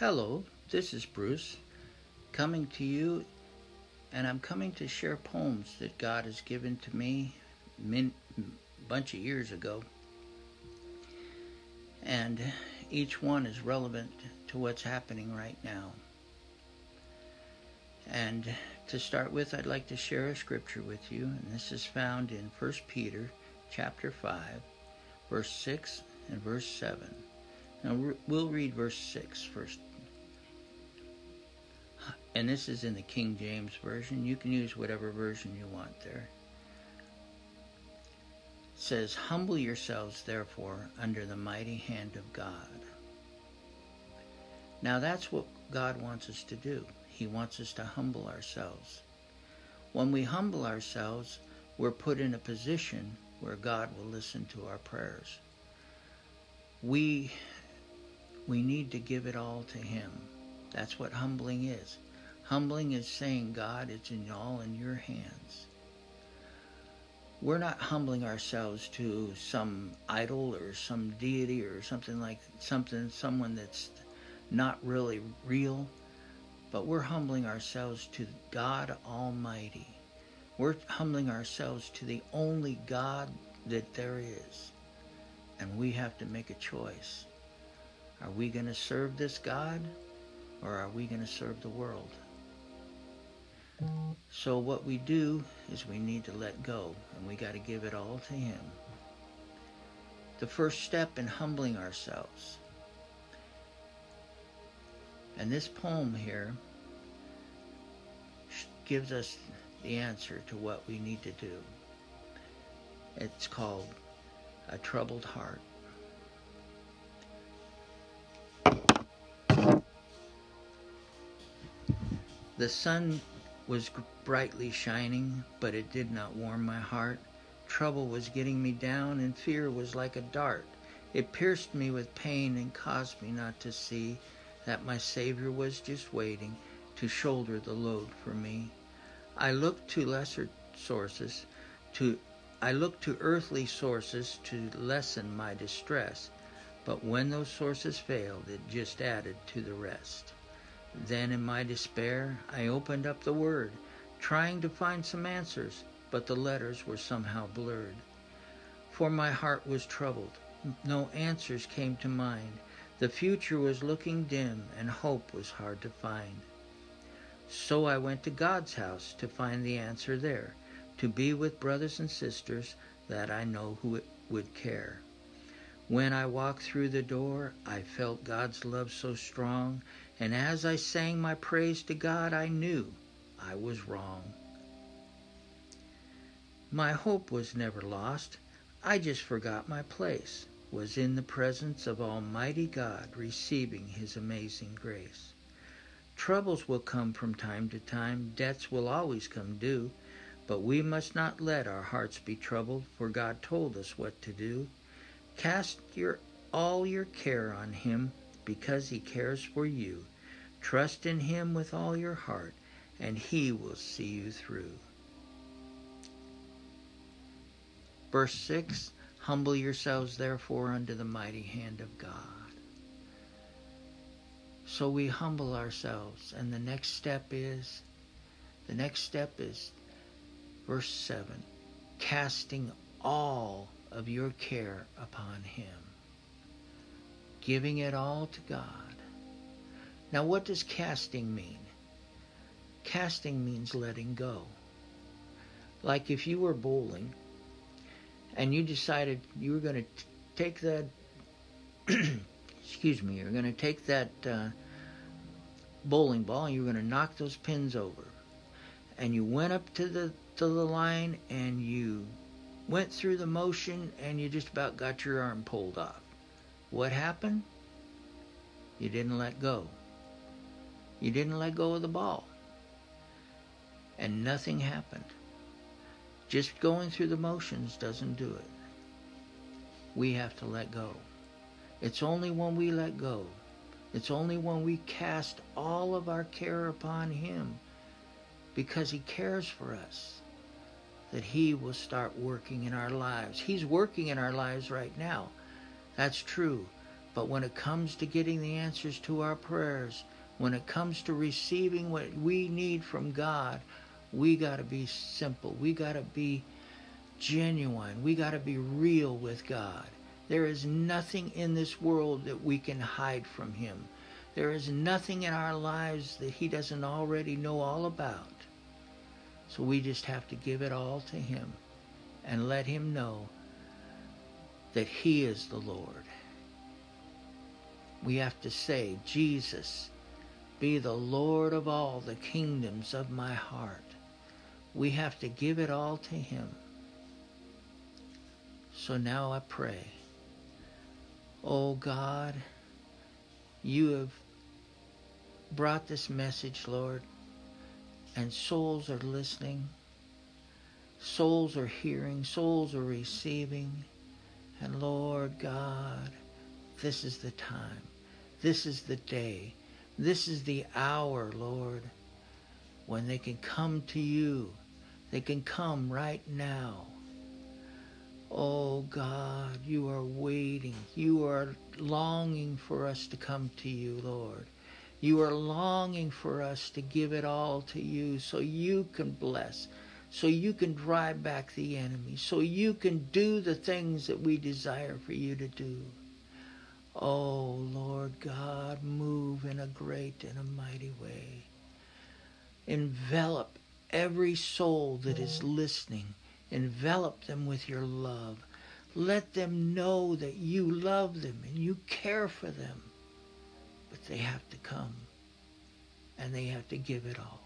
Hello, this is Bruce coming to you, and I'm coming to share poems that God has given to me a bunch of years ago. And each one is relevant to what's happening right now. And to start with, I'd like to share a scripture with you, and this is found in 1 Peter chapter 5, verse 6 and verse 7. Now we'll read verse 6 first. And this is in the King James Version. You can use whatever version you want there. It says, Humble yourselves, therefore, under the mighty hand of God. Now that's what God wants us to do. He wants us to humble ourselves. When we humble ourselves, we're put in a position where God will listen to our prayers. We we need to give it all to him. That's what humbling is. Humbling is saying, God, it's in all in your hands. We're not humbling ourselves to some idol or some deity or something like something someone that's not really real, but we're humbling ourselves to God Almighty. We're humbling ourselves to the only God that there is. And we have to make a choice. Are we going to serve this God or are we going to serve the world? So what we do is we need to let go and we got to give it all to Him. The first step in humbling ourselves. And this poem here gives us the answer to what we need to do. It's called A Troubled Heart. The sun was brightly shining, but it did not warm my heart. Trouble was getting me down, and fear was like a dart. It pierced me with pain and caused me not to see that my Savior was just waiting to shoulder the load for me. I looked to lesser sources, to I looked to earthly sources to lessen my distress, but when those sources failed, it just added to the rest. Then in my despair, I opened up the Word, trying to find some answers, but the letters were somehow blurred. For my heart was troubled. No answers came to mind. The future was looking dim, and hope was hard to find. So I went to God's house to find the answer there, to be with brothers and sisters that I know who would care. When I walked through the door, I felt God's love so strong and as I sang my praise to God, I knew I was wrong. My hope was never lost. I just forgot my place, was in the presence of Almighty God, receiving His amazing grace. Troubles will come from time to time, debts will always come due, but we must not let our hearts be troubled, for God told us what to do. Cast your all your care on Him, because he cares for you. Trust in him with all your heart, and he will see you through. Verse 6 Humble yourselves, therefore, under the mighty hand of God. So we humble ourselves, and the next step is the next step is verse 7 casting all of your care upon him giving it all to God. Now, what does casting mean? Casting means letting go. Like if you were bowling and you decided you were going to take that, excuse me, you're going to take that uh, bowling ball and you were going to knock those pins over. And you went up to the to the line and you went through the motion and you just about got your arm pulled off. What happened? You didn't let go. You didn't let go of the ball. And nothing happened. Just going through the motions doesn't do it. We have to let go. It's only when we let go, it's only when we cast all of our care upon Him because He cares for us that He will start working in our lives. He's working in our lives right now. That's true. But when it comes to getting the answers to our prayers, when it comes to receiving what we need from God, we got to be simple. We got to be genuine. We got to be real with God. There is nothing in this world that we can hide from Him. There is nothing in our lives that He doesn't already know all about. So we just have to give it all to Him and let Him know that He is the Lord. We have to say, Jesus, be the Lord of all the kingdoms of my heart. We have to give it all to Him. So now I pray. Oh God, you have brought this message, Lord, and souls are listening, souls are hearing, souls are receiving. And Lord God, this is the time, this is the day, this is the hour, Lord, when they can come to you. They can come right now Oh God, you are waiting. You are longing for us to come to you, Lord. You are longing for us to give it all to you so you can bless, so you can drive back the enemy, so you can do the things that we desire for you to do. Oh Lord God, move in a great and a mighty way. Envelop every soul that is listening Envelop them with your love. Let them know that you love them and you care for them. But they have to come and they have to give it all.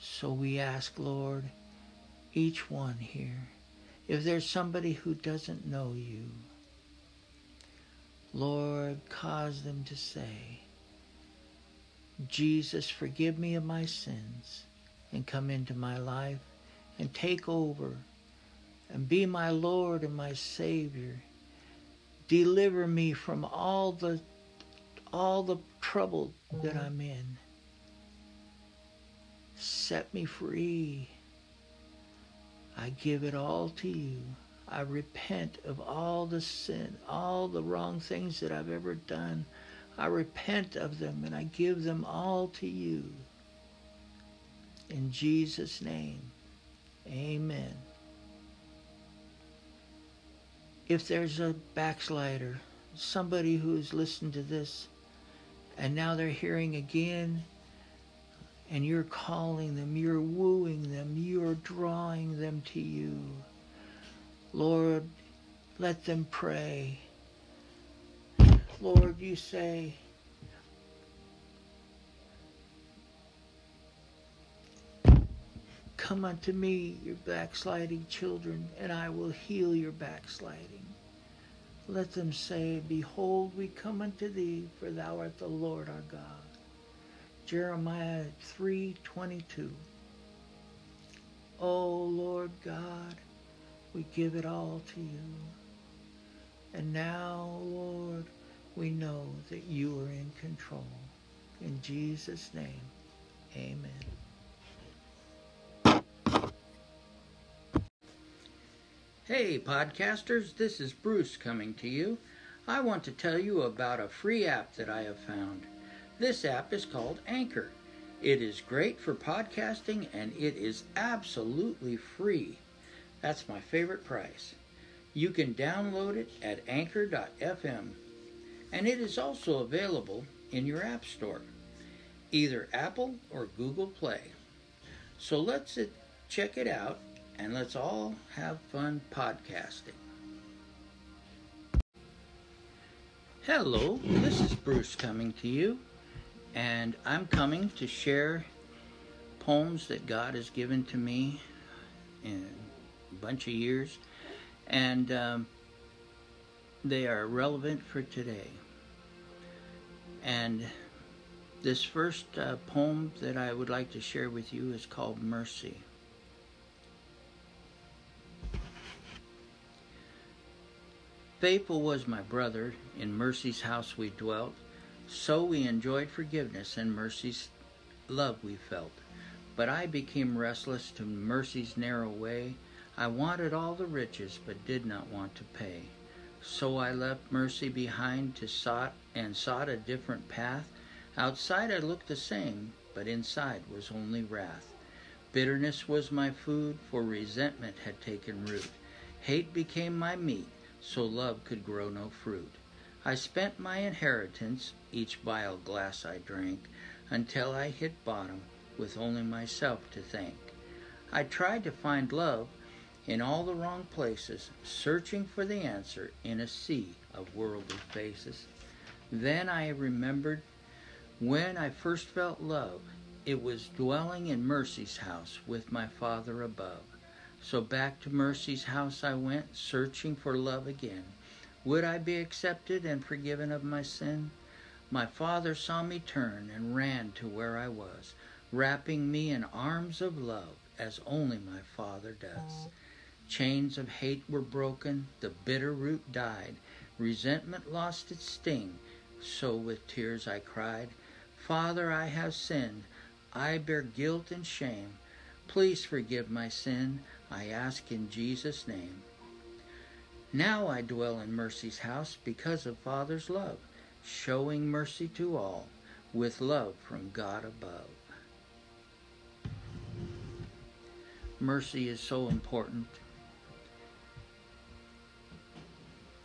So we ask, Lord, each one here, if there's somebody who doesn't know you, Lord, cause them to say, Jesus, forgive me of my sins and come into my life and take over and be my Lord and my Savior. Deliver me from all the all the trouble that I'm in. Set me free. I give it all to you. I repent of all the sin, all the wrong things that I've ever done. I repent of them and I give them all to you. In Jesus' name. Amen. If there's a backslider, somebody who's listened to this and now they're hearing again, and you're calling them, you're wooing them, you're drawing them to you. Lord, let them pray. Lord, you say, Come unto me, your backsliding children, and I will heal your backsliding. Let them say, Behold, we come unto thee, for thou art the Lord our God. Jeremiah 3:22. O Lord God, we give it all to you. And now, Lord, we know that you are in control. In Jesus' name, amen. Hey, podcasters, this is Bruce coming to you. I want to tell you about a free app that I have found. This app is called Anchor. It is great for podcasting and it is absolutely free. That's my favorite price. You can download it at anchor.fm and it is also available in your App Store, either Apple or Google Play. So let's check it out and let's all have fun podcasting. Hello, this is Bruce coming to you, and I'm coming to share poems that God has given to me in a bunch of years, and um, they are relevant for today. And this first uh, poem that I would like to share with you is called Mercy. Faithful was my brother, in mercy's house we dwelt, so we enjoyed forgiveness and mercy's love we felt. But I became restless to mercy's narrow way. I wanted all the riches, but did not want to pay. So I left mercy behind to sought and sought a different path. Outside I looked the same, but inside was only wrath. Bitterness was my food, for resentment had taken root. Hate became my meat, so love could grow no fruit. I spent my inheritance, each vile glass I drank, until I hit bottom with only myself to thank. I tried to find love in all the wrong places, searching for the answer in a sea of worldly faces. Then I remembered when I first felt love, it was dwelling in Mercy's house with my Father above. So back to Mercy's house I went, searching for love again. Would I be accepted and forgiven of my sin? My Father saw me turn and ran to where I was, wrapping me in arms of love as only my Father does. Chains of hate were broken, the bitter root died, resentment lost its sting. So with tears I cried, Father, I have sinned. I bear guilt and shame. Please forgive my sin. I ask in Jesus' name. Now I dwell in mercy's house because of Father's love, showing mercy to all with love from God above. Mercy is so important.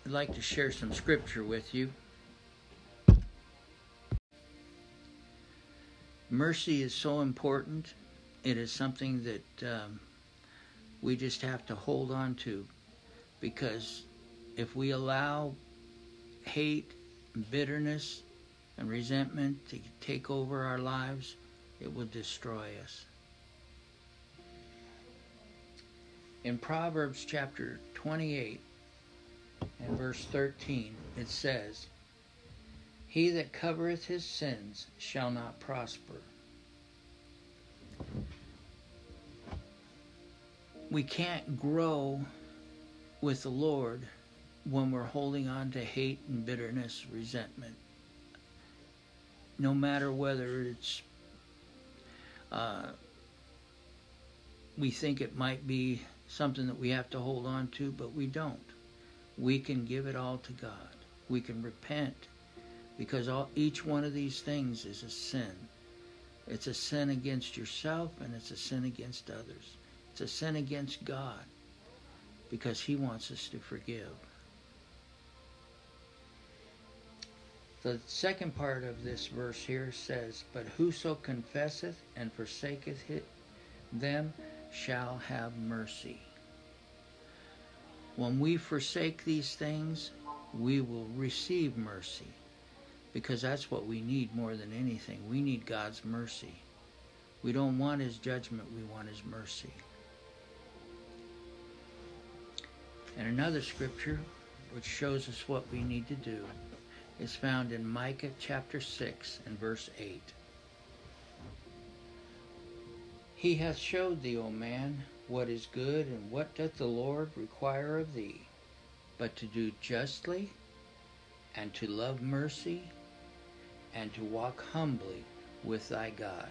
I'd like to share some scripture with you. Mercy is so important. It is something that um, we just have to hold on to because if we allow hate, bitterness, and resentment to take over our lives, it will destroy us. In Proverbs chapter 28 and verse 13, it says, He that covereth his sins shall not prosper. We can't grow with the Lord when we're holding on to hate and bitterness, resentment. No matter whether it's, uh, we think it might be something that we have to hold on to, but we don't. We can give it all to God. We can repent because all, each one of these things is a sin. It's a sin against yourself and it's a sin against others. It's a sin against God because He wants us to forgive. The second part of this verse here says, But whoso confesseth and forsaketh it, them shall have mercy. When we forsake these things, we will receive mercy because that's what we need more than anything. We need God's mercy. We don't want His judgment, we want His mercy. And another scripture which shows us what we need to do is found in Micah chapter 6 and verse 8. He hath showed thee, O man, what is good, and what doth the Lord require of thee, but to do justly, and to love mercy, and to walk humbly with thy God.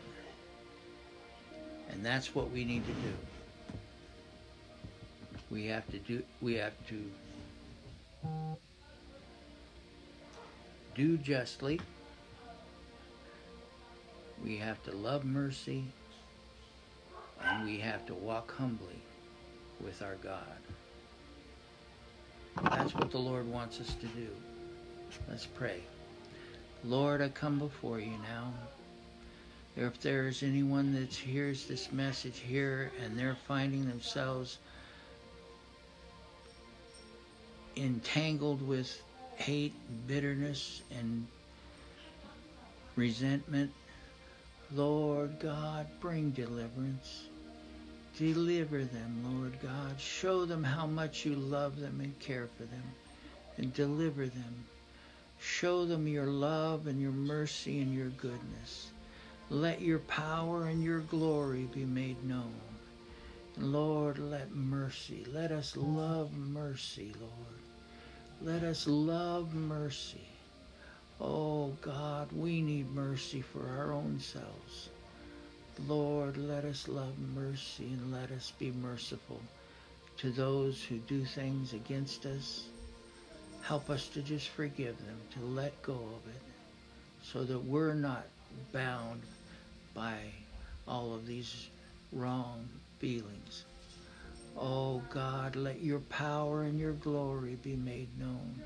And that's what we need to do. We have to do we have to do justly. We have to love mercy and we have to walk humbly with our God. That's what the Lord wants us to do. Let's pray. Lord, I come before you now. If there is anyone that hears this message here and they're finding themselves entangled with hate, bitterness, and resentment, Lord God, bring deliverance. Deliver them, Lord God. Show them how much you love them and care for them. And deliver them. Show them your love and your mercy and your goodness. Let your power and your glory be made known. Lord, let mercy, let us love mercy, Lord. Let us love mercy. Oh God, we need mercy for our own selves. Lord, let us love mercy and let us be merciful to those who do things against us. Help us to just forgive them, to let go of it, so that we're not bound by all of these wrong feelings. Oh God, let your power and your glory be made known.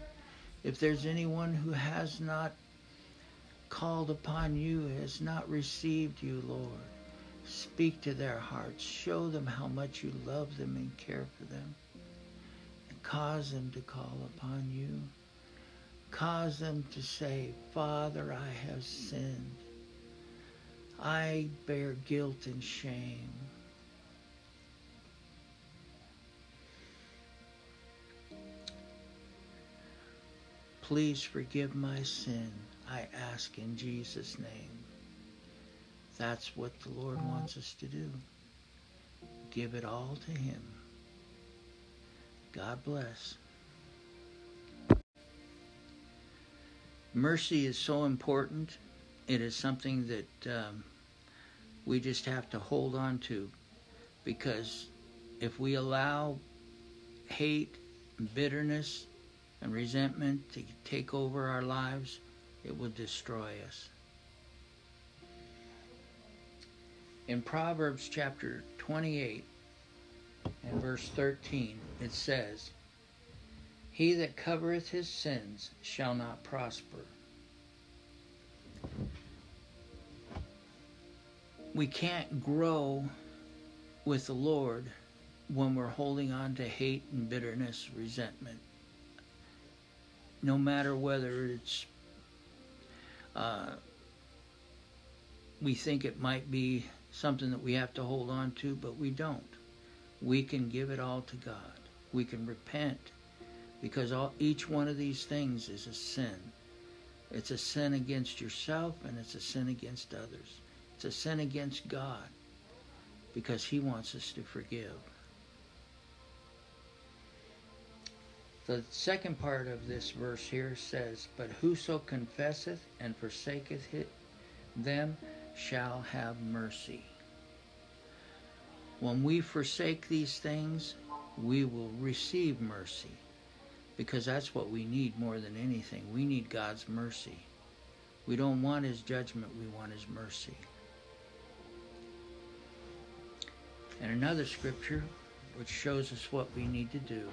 If there's anyone who has not called upon you, has not received you, Lord, speak to their hearts. Show them how much you love them and care for them. And cause them to call upon you. Cause them to say, Father, I have sinned. I bear guilt and shame. Please forgive my sin. I ask in Jesus' name. That's what the Lord wants us to do. Give it all to Him. God bless. Mercy is so important. It is something that um, we just have to hold on to because if we allow hate, bitterness, and resentment to take over our lives, it will destroy us. In Proverbs chapter 28 and verse 13, it says, He that covereth his sins shall not prosper. We can't grow with the Lord when we're holding on to hate and bitterness, resentment. No matter whether it's uh, we think it might be something that we have to hold on to, but we don't. We can give it all to God. We can repent because all, each one of these things is a sin. It's a sin against yourself and it's a sin against others. It's a sin against God because He wants us to forgive. The second part of this verse here says, But whoso confesseth and forsaketh it, them shall have mercy. When we forsake these things, we will receive mercy because that's what we need more than anything. We need God's mercy. We don't want His judgment, we want His mercy. And another scripture which shows us what we need to do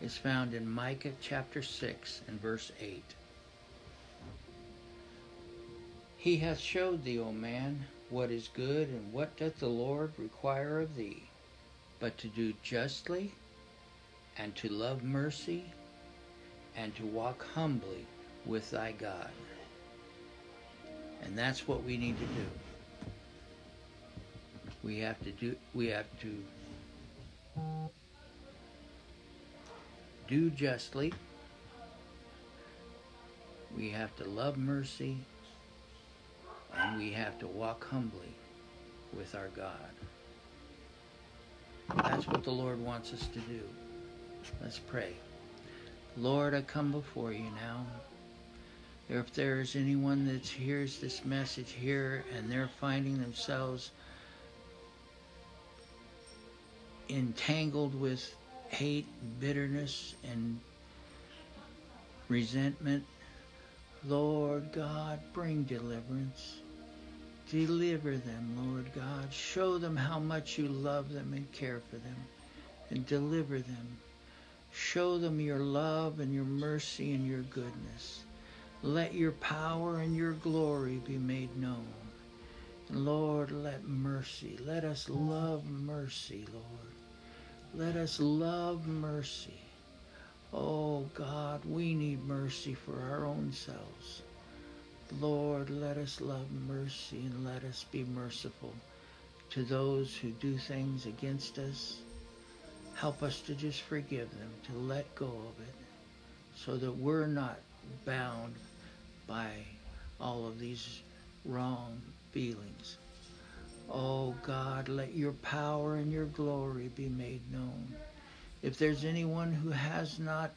is found in Micah chapter 6 and verse 8. He hath showed thee, O man, what is good, and what doth the Lord require of thee, but to do justly, and to love mercy, and to walk humbly with thy God. And that's what we need to do. We have to do we have to do justly. We have to love mercy. And we have to walk humbly with our God. That's what the Lord wants us to do. Let's pray. Lord, I come before you now. If there is anyone that hears this message here and they're finding themselves entangled with hate, bitterness, and resentment. Lord God, bring deliverance. Deliver them, Lord God. Show them how much you love them and care for them. And deliver them. Show them your love and your mercy and your goodness. Let your power and your glory be made known. And Lord, let mercy, let us love mercy, Lord. Let us love mercy. Oh God, we need mercy for our own selves. Lord, let us love mercy and let us be merciful to those who do things against us. Help us to just forgive them, to let go of it, so that we're not bound by all of these wrong feelings. Oh God, let your power and your glory be made known. If there's anyone who has not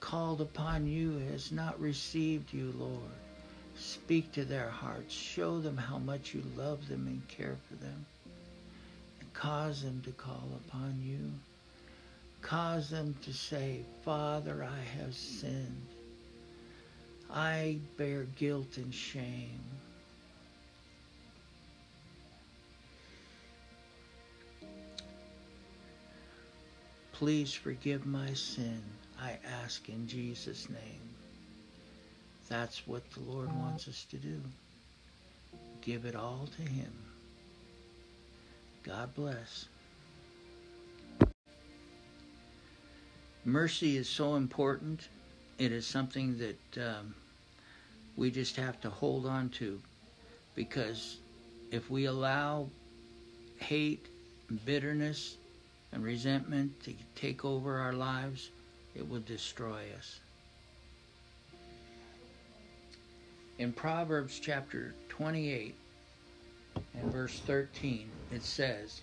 called upon you, has not received you, Lord, speak to their hearts. Show them how much you love them and care for them. And cause them to call upon you. Cause them to say, Father, I have sinned. I bear guilt and shame. Please forgive my sin, I ask in Jesus' name. That's what the Lord wants us to do. Give it all to Him. God bless. Mercy is so important. It is something that um, we just have to hold on to because if we allow hate, bitterness, and resentment to take over our lives, it will destroy us. In Proverbs chapter 28 and verse 13, it says,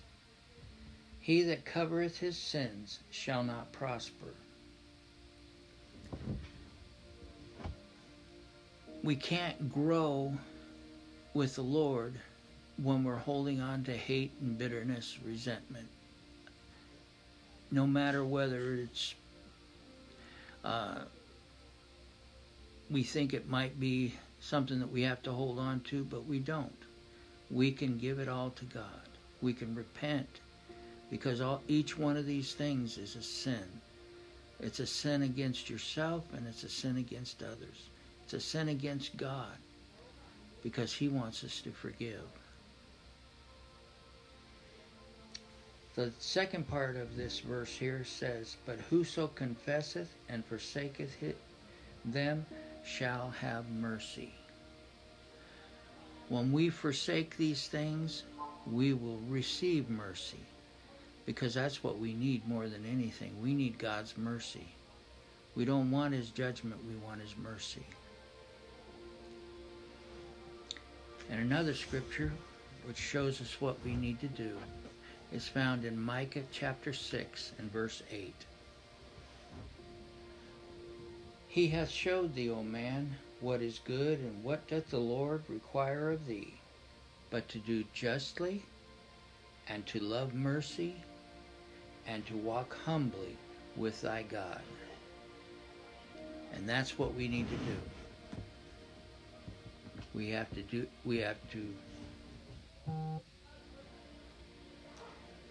He that covereth his sins shall not prosper. We can't grow with the Lord when we're holding on to hate and bitterness, resentment no matter whether it's uh, we think it might be something that we have to hold on to, but we don't. We can give it all to God. We can repent because all, each one of these things is a sin. It's a sin against yourself and it's a sin against others. It's a sin against God because He wants us to forgive. The second part of this verse here says, But whoso confesseth and forsaketh it, them shall have mercy. When we forsake these things, we will receive mercy because that's what we need more than anything. We need God's mercy. We don't want His judgment, we want His mercy. And another scripture which shows us what we need to do is found in Micah chapter 6 and verse 8. He hath showed thee, O man, what is good, and what doth the Lord require of thee, but to do justly, and to love mercy, and to walk humbly with thy God. And that's what we need to do. We have to do we have to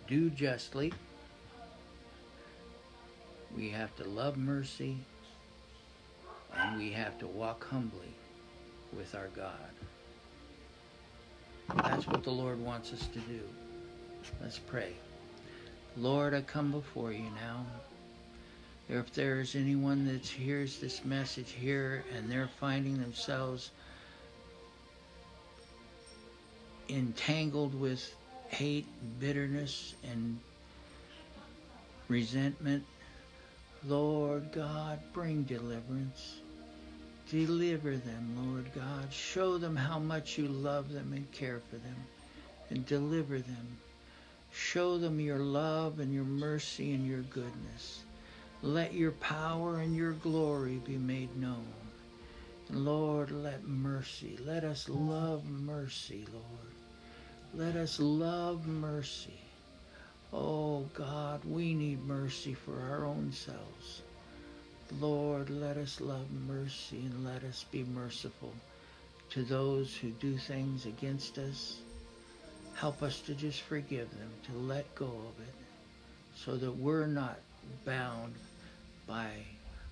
do justly. We have to love mercy. And we have to walk humbly with our God. That's what the Lord wants us to do. Let's pray. Lord, I come before you now. If there is anyone that hears this message here and they're finding themselves entangled with hate, bitterness, and resentment. Lord God, bring deliverance. Deliver them, Lord God. Show them how much you love them and care for them, and deliver them. Show them your love and your mercy and your goodness. Let your power and your glory be made known. Lord, let mercy, let us love mercy, Lord. Let us love mercy. Oh God, we need mercy for our own selves. Lord, let us love mercy and let us be merciful to those who do things against us. Help us to just forgive them, to let go of it, so that we're not bound by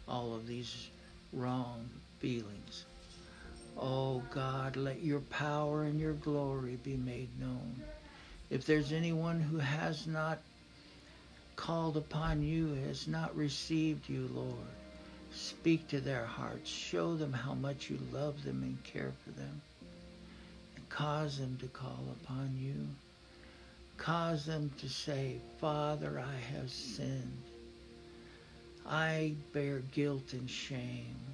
all of these wrong feelings. Oh God, let your power and your glory be made known. If there's anyone who has not called upon you, has not received you, Lord, speak to their hearts. Show them how much you love them and care for them. And cause them to call upon you. Cause them to say, Father, I have sinned. I bear guilt and shame.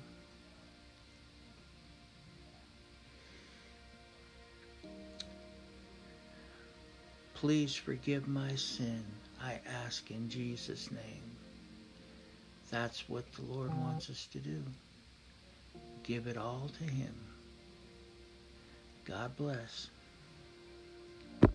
Please forgive my sin, I ask in Jesus' name. That's what the Lord wants us to do. Give it all to Him. God bless.